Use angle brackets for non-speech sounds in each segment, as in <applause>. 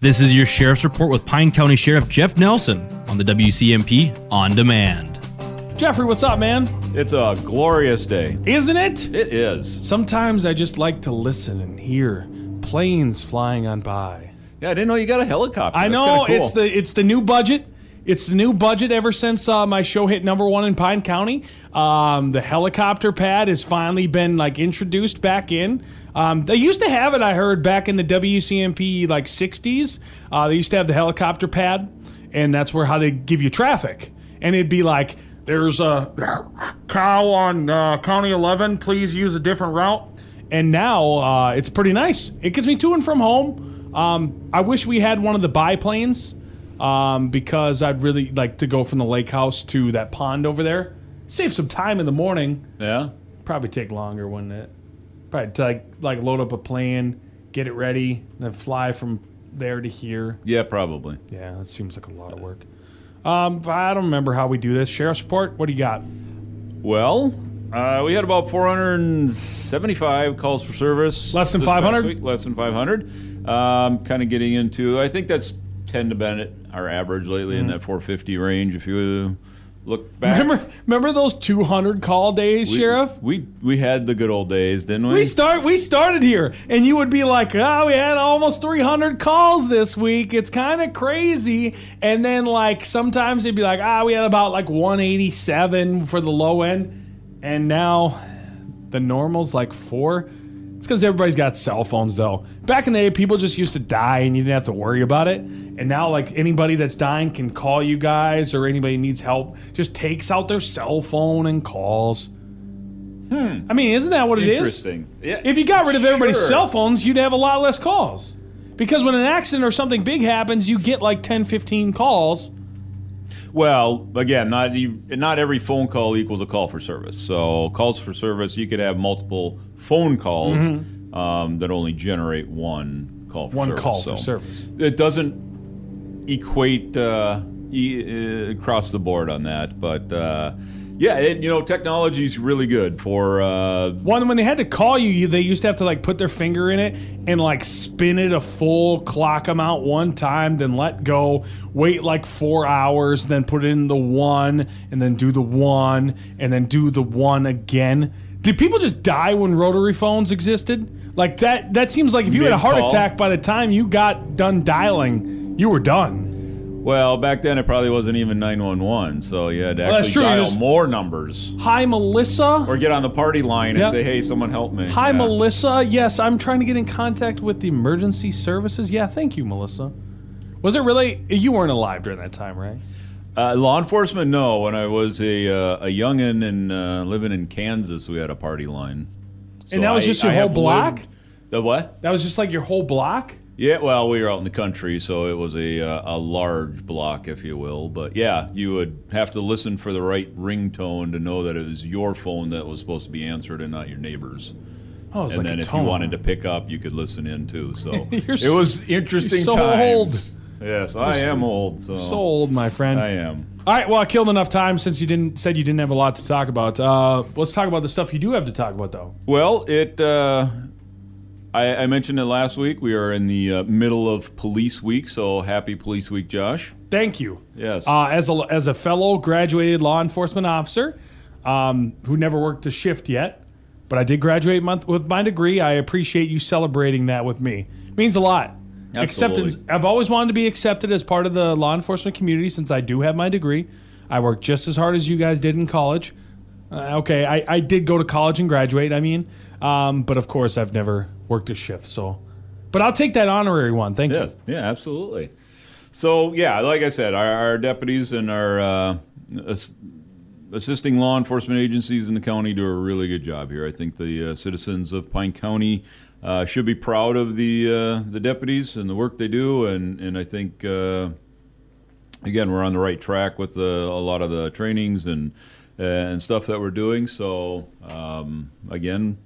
This is your Sheriff's Report with Pine County Sheriff Jeff Nelson on the WCMP On Demand. Jeffrey, what's up, man? It's a glorious day. Isn't it? It is. Sometimes I just like to listen and hear planes flying on by. Yeah, I didn't know you got a helicopter. I That's know kinda cool. it's the it's the new budget. It's the new budget ever since uh, my show hit number one in Pine County. Um, the helicopter pad has finally been like introduced back in. Um, they used to have it, I heard, back in the WCMP like '60s. Uh, they used to have the helicopter pad, and that's where how they give you traffic. And it'd be like, "There's a cow on uh, County 11. Please use a different route." And now uh, it's pretty nice. It gets me to and from home. Um, I wish we had one of the biplanes um, because I'd really like to go from the lake house to that pond over there. Save some time in the morning. yeah. Probably take longer, wouldn't it? Probably to, like like load up a plane, get it ready, then fly from there to here. Yeah, probably. Yeah, that seems like a lot of work. Um, but I don't remember how we do this. Sheriff's report. What do you got? Well, uh, we had about 475 calls for service. Less than this 500? week, Less than 500. Um, kind of getting into, I think that's tend to been our average lately in that 450 range. If you look back. Remember remember those 200 call days, we, Sheriff? We we had the good old days, didn't we? We start. We started here, and you would be like, "Oh, we had almost 300 calls this week. It's kind of crazy." And then, like, sometimes it'd be like, "Ah, we had about like 187 for the low end," and now the normal's like four. It's because everybody's got cell phones, though. Back in the day, people just used to die, and you didn't have to worry about it. And now, like, anybody that's dying can call you guys, or anybody needs help, just takes out their cell phone and calls. Hmm. I mean, isn't that what it is? Interesting. Yeah. If you got rid of everybody's Sure. cell phones, you'd have a lot less calls. Because when an accident or something big happens, you get like 10, 15 calls. Well, again, not not every phone call equals a call for service. So calls for service, you could have multiple phone calls um, that only generate one call for Mm-hmm. One service. call for service. It doesn't equate uh, e- uh, across the board on that, but uh, yeah, it, you know, technology is really good for. Uh, One when they had to call you, you, they used to have to like put their finger in it and like spin it a full clock amount one time, then let go, wait like four hours, then put it in the one, and then do the one, and then do the one again. Did people just die when rotary phones existed? Like that that seems like if you had a heart Mid-call? attack by the time you got done dialing, you were done. Well, back then it probably wasn't even nine one one, so you had to that's actually true, you dial just- more numbers Hi Melissa. or get on the party line and say, "Hey, someone help me." Hi, Yeah. Melissa. Yes, I'm trying to get in contact with the emergency services. Yeah, thank you, Melissa. Was it really? You weren't alive during that time, right? Uh, law enforcement, no. When I was a uh, a youngin and uh, living in Kansas, we had a party line. So And that was just your whole have block? lived- the what? That was just like your whole block. Yeah, well, we were out in the country, so it was a uh, a large block, if you will. But yeah, you would have to listen for the right ringtone to know that it was your phone that was supposed to be answered and not your neighbor's. Oh, And like then if tone. you wanted to pick up, you could listen in too. So <laughs> it was interesting so times. Yes, I so- am old. So, so old, my friend. I am. All right, well, I killed enough time since you didn't said you didn't have a lot to talk about. Uh, let's talk about the stuff you do have to talk about, though. Well, it. Uh, I, I mentioned it last week. We are in the uh, middle of Police Week, so happy Police Week, Josh. Thank you. Yes. Uh, as a as a fellow graduated law enforcement officer, um, who never worked a shift yet, but I did graduate month with my degree. I appreciate you celebrating that with me. It means a lot. Absolutely. Acceptance. I've always wanted to be accepted as part of the law enforcement community since I do have my degree. I worked just as hard as you guys did in college. Uh, okay, I, I did go to college and graduate. I mean, um, but of course I've never worked a shift. So, but I'll take that honorary one. Thank you. Yeah, absolutely. So yeah, like I said, our, our deputies and our uh, ass- assisting law enforcement agencies in the county do a really good job here. I think the uh, citizens of Pine County uh, should be proud of the uh, the deputies and the work they do, and and I think. Uh, again, we're on the right track with uh, a lot of the trainings and and stuff that we're doing. So um, again,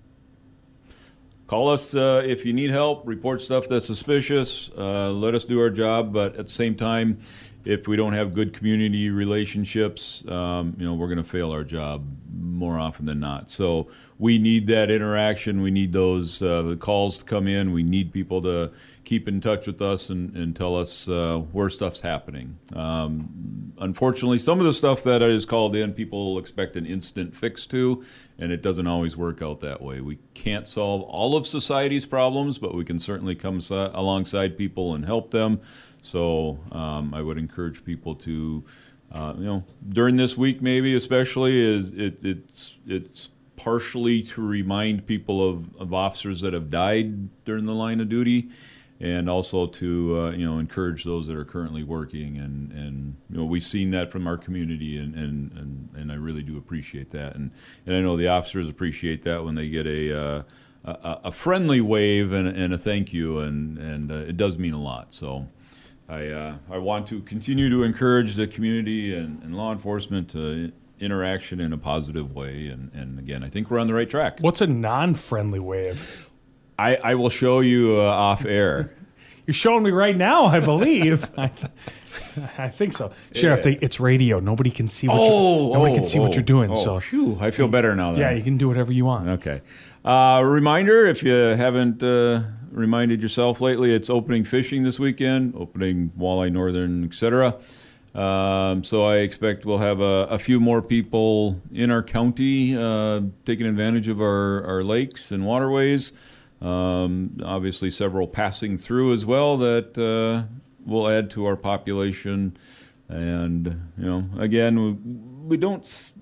call us uh, if you need help. Report stuff that's suspicious. Uh, let us do our job. But at the same time, if we don't have good community relationships, um, you know, we're going to fail our job more often than not. So we need that interaction. We need those uh, calls to come in. We need people to keep in touch with us and, and tell us uh, where stuff's happening. Um, unfortunately, some of the stuff that is called in, people expect an instant fix to, and it doesn't always work out that way. We can't solve all of society's problems, but we can certainly come so- alongside people and help them. So um, I would encourage people to, uh, you know, during this week maybe especially is it, it's it's partially to remind people of, of officers that have died during the line of duty, and also to uh, you know encourage those that are currently working and and you know we've seen that from our community and and and, and I really do appreciate that and and I know the officers appreciate that when they get a. Uh, a, a friendly wave and, and a thank you, and, and uh, it does mean a lot. So, I, uh, I want to continue to encourage the community and, and law enforcement to interaction in a positive way. And, and again, I think we're on the right track. What's a non-friendly wave? I, I will show you uh, off air. You're showing me right now, I believe. <laughs> I, I think so, Sheriff. They, it's radio. Nobody can see what you're, nobody can see what you're doing. oh, so phew, I feel better now. Then. yeah, you can do whatever you want. Okay. Uh, reminder if you haven't uh, reminded yourself lately, it's opening fishing this weekend, opening walleye northern, etc. Um, so I expect we'll have a, a few more people in our county uh, taking advantage of our, our lakes and waterways. Um, obviously, several passing through as well that uh, will add to our population. And, you know, again, we, we don't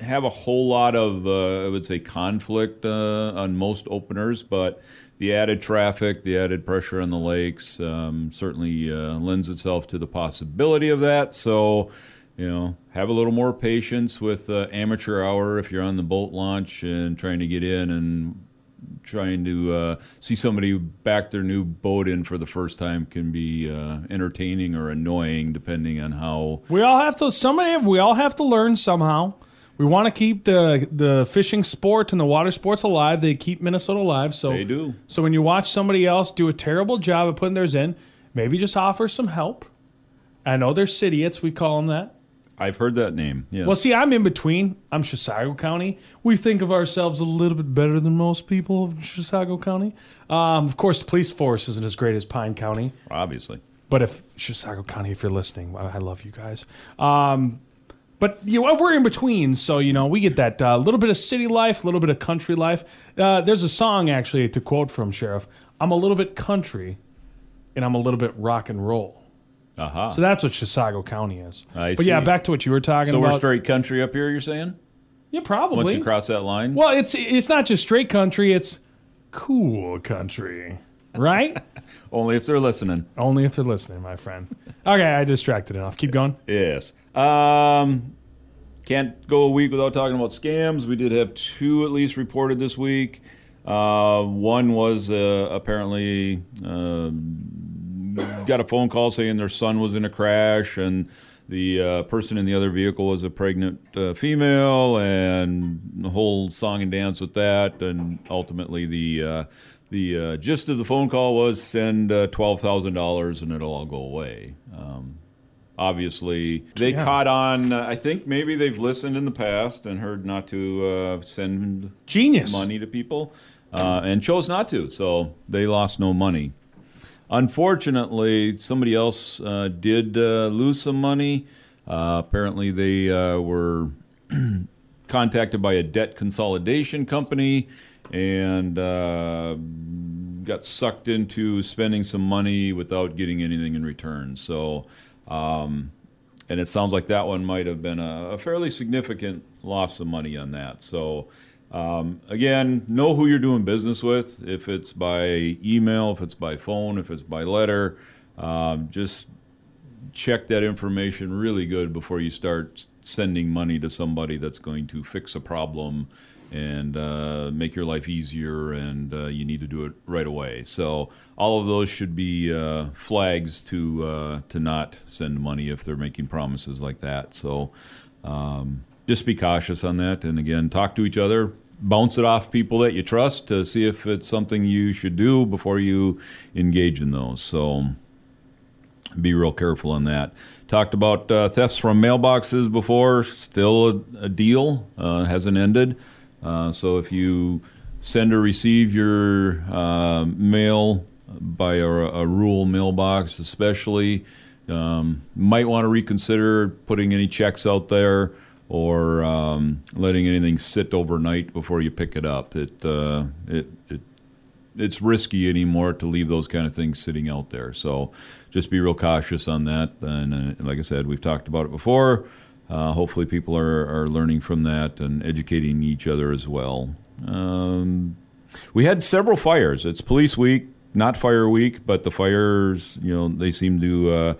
have a whole lot of, uh, I would say, conflict uh, on most openers, but the added traffic, the added pressure on the lakes um, certainly uh, lends itself to the possibility of that. So, you know, have a little more patience with uh, amateur hour if you're on the boat launch and trying to get in and trying to uh, see somebody back their new boat in for the first time can be uh, entertaining or annoying depending on how We all have to. Somebody. We all have to learn somehow. We want to keep the the fishing sport and the water sports alive. They keep Minnesota alive. So they do. So when you watch somebody else do a terrible job of putting theirs in, maybe just offer some help. I know they're city idiots. We call them that. I've heard that name. Yes. Well, see, I'm in between. I'm Chisago County. We think of ourselves a little bit better than most people of Chisago County. Um, of course, the police force isn't as great as Pine County. Obviously. But if Chisago County, if you're listening, I I love you guys. Um, but you know, we're in between, so you know we get that uh, little bit of city life, a little bit of country life. Uh, there's a song actually to quote from Sheriff. I'm a little bit country, and I'm a little bit rock and roll. Aha. So that's what Chisago County is. I but yeah, see. back to what you were talking So about. So we're straight country up here, you're saying? yeah, probably. Once you cross that line? Well, it's it's not just straight country; it's cool country, right? <laughs> Only if they're listening. Only if they're listening, my friend. Okay, I distracted enough. Keep going. Yes. Um, can't go a week without talking about scams. We did have two at least reported this week. Uh, one was uh, apparently uh, got a phone call saying their son was in a crash and the uh, person in the other vehicle was a pregnant uh, female and the whole song and dance with that and ultimately the uh, the uh, gist of the phone call was send uh, twelve thousand dollars and it'll all go away. Um, obviously, they Yeah. caught on. Uh, I think maybe they've listened in the past and heard not to uh, send Genius. money to people uh, and chose not to. So they lost no money. Unfortunately, somebody else uh, did uh, lose some money. Uh, apparently, they uh, were <clears throat> contacted by a debt consolidation company and uh, got sucked into spending some money without getting anything in return. So, um, and it sounds like that one might have been a, a fairly significant loss of money on that. So, um, again, know who you're doing business with. If it's by email, if it's by phone, if it's by letter, um, just check that information really good before you start sending money to somebody that's going to fix a problem and uh, make your life easier, and uh, you need to do it right away. So all of those should be uh, flags to uh, to not send money if they're making promises like that. So um, just be cautious on that, and again, talk to each other. Bounce it off people that you trust to see if it's something you should do before you engage in those. So be real careful on that. Talked about uh, thefts from mailboxes before. Still a, a deal. Uh, hasn't ended. Uh, so if you send or receive your uh, mail by a, a rural mailbox, especially, um, might want to reconsider putting any checks out there or um, letting anything sit overnight before you pick it up. It, uh, it, it it's risky anymore to leave those kind of things sitting out there. So just be real cautious on that. And, uh, like I said, we've talked about it before. Uh, hopefully, people are, are learning from that and educating each other as well. Um, we had several fires. It's Police Week, not Fire Week, but the fires, you know, they seem to. Uh,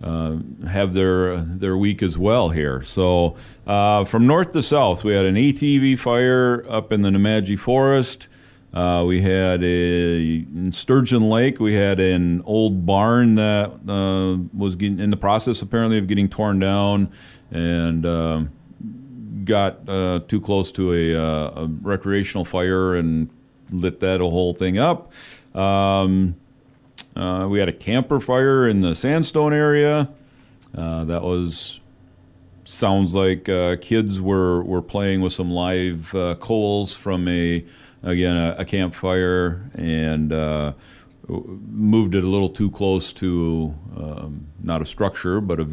uh, have their their week as well here. So uh, from north to south, we had an ATV fire up in the Nemadji Forest. Uh, we had a in Sturgeon Lake. We had an old barn that uh, was getting, in the process apparently of getting torn down, and uh, got too close to a, a, recreational fire and lit that whole thing up. Um, uh, we had a camper fire in the Sandstone area. that was sounds like kids were were playing with some live coals from a again a, a campfire and uh, moved it a little too close to um, not a structure but a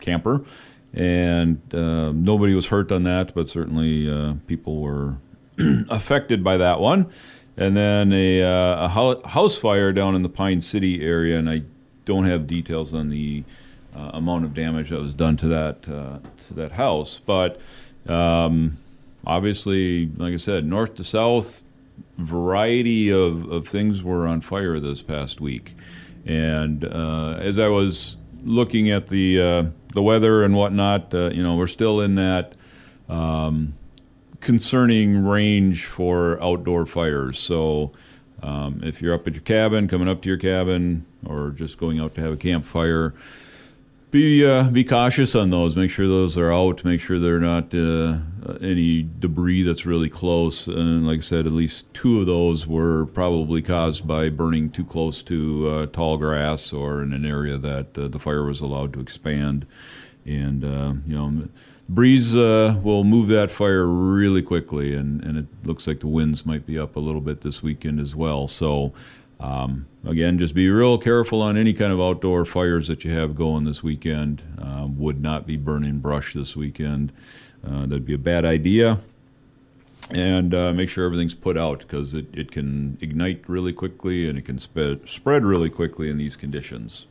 camper and uh, nobody was hurt on that but certainly uh, people were <clears throat> affected by that one and then a, uh, a, house fire down in the pine city area and i don't have details on the uh, amount of damage that was done to that uh, to that house but um, obviously, like I said, north to south, variety of, of things were on fire this past week. And uh, as I was looking at the uh, the weather and whatnot, uh, you know, we're still in that um, concerning range for outdoor fires. So um, if you're up at your cabin, coming up to your cabin, or just going out to have a campfire, be uh, be cautious on those. Make sure those are out. Make sure they're not uh, any debris that's really close. And like I said, at least two of those were probably caused by burning too close to uh, tall grass or in an area that uh, the fire was allowed to expand. And uh, you know, breeze uh, will move that fire really quickly, and and it looks like the winds might be up a little bit this weekend as well. So. Um, again, just be real careful on any kind of outdoor fires that you have going this weekend. Uh, would not be burning brush this weekend. Uh, that'd be a bad idea. And uh, make sure everything's put out because it, it can ignite really quickly and it can spread, spread really quickly in these conditions.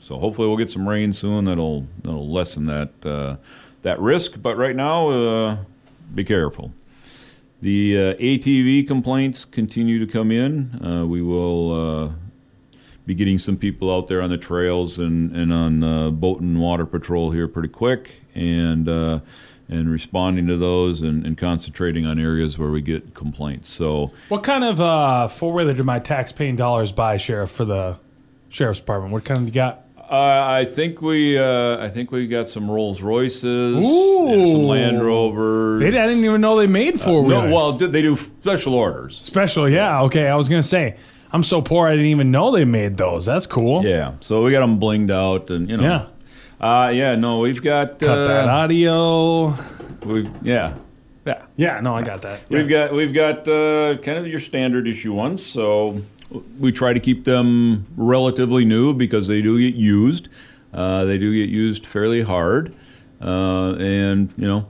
So hopefully we'll get some rain soon. That'll that'll lessen that uh, that risk. But right now, uh, be careful. The uh, ATV complaints continue to come in. Uh, we will uh, be getting some people out there on the trails and, and on uh, boat and water patrol here pretty quick and uh, and responding to those and, and, concentrating on areas where we get complaints. So, what kind of four wheeler do my tax paying dollars buy, Sheriff, for the sheriff's department? What kind of you got? Uh, I think we, uh, I think we got some Rolls Royces, and some Land Rovers. They, I didn't even know they made four wheelers. Uh, no, well, they do special orders. Special, yeah. Okay, I was gonna say, I'm so poor I didn't even know they made those. That's cool. Yeah, so we got them blinged out, and you know, yeah. Uh, yeah, no, we've got cut that audio. We yeah. Yeah. Yeah, no, I got that. We've got we've got uh, kind of your standard issue ones. So we try to keep them relatively new because they do get used. Uh, they do get used fairly hard, uh, and you know,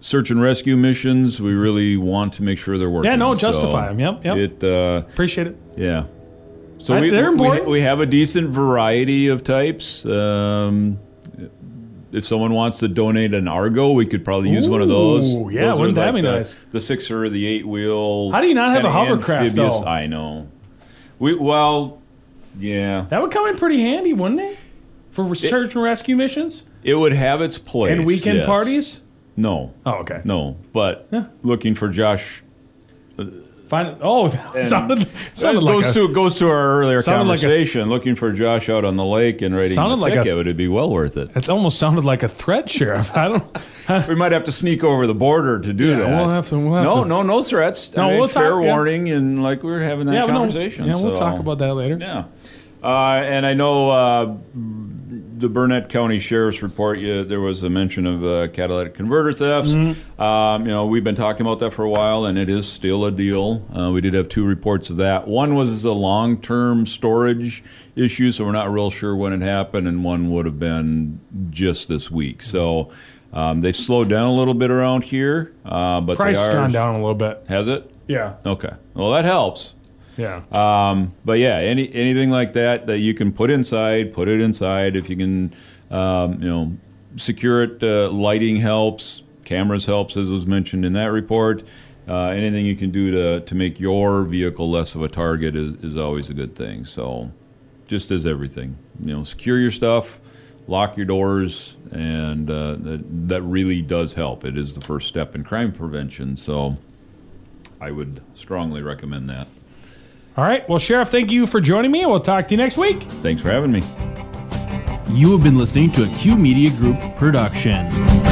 search and rescue missions. We really want to make sure they're working. Yeah, no, justify so them. Yep, yep. It uh, appreciate it. Yeah. So I, we, they're important. We, we, have a decent variety of types. Um, if someone wants to donate an Argo, we could probably use Ooh, one of those. Yeah, those wouldn't that like be the, nice? The sixer, the eight wheel. How do you not have a hovercraft though? I know. We well, yeah. That would come in pretty handy, wouldn't it? For search and rescue missions. It would have its place. And weekend yes. parties. No. Oh, okay. No, but yeah. looking for Josh. Uh, Find oh, <laughs> sounded sounded goes like a, to goes to our earlier conversation. Like a, looking for Josh out on the lake and writing sounded ticket like a, would be well worth it. It almost sounded like a threat, sheriff. I don't. <laughs> we might have to sneak over the border to do yeah, that. We'll have to. We'll have no, to. no, no threats. No, I mean, we'll fair talk, warning, yeah. and like we were having that yeah, conversation. No, yeah, so, we'll talk about that later. Yeah. Uh, and I know uh, the Burnett County Sheriff's Report, yeah, there was a mention of uh, catalytic converter thefts. Um, you know, we've been talking about that for a while, and it is still a deal. Uh, we did have two reports of that. One was a long-term storage issue, so we're not real sure when it happened, and one would have been just this week. So um, they slowed down a little bit around here, uh, but Price they has are. gone down a little bit. Has it? Yeah. Okay. Well, that helps. Yeah. Um, but yeah, any anything like that that you can put inside, put it inside. If you can, um, you know, secure it. Uh, lighting helps. Cameras helps, as was mentioned in that report. Uh, anything you can do to to make your vehicle less of a target is, is always a good thing. So, just as everything, you know, secure your stuff, lock your doors, and uh, that that really does help. It is the first step in crime prevention. So, I would strongly recommend that. All right. Well, Sheriff, thank you for joining me. and We'll talk to you next week. Thanks for having me. You have been listening to a Q Media Group production.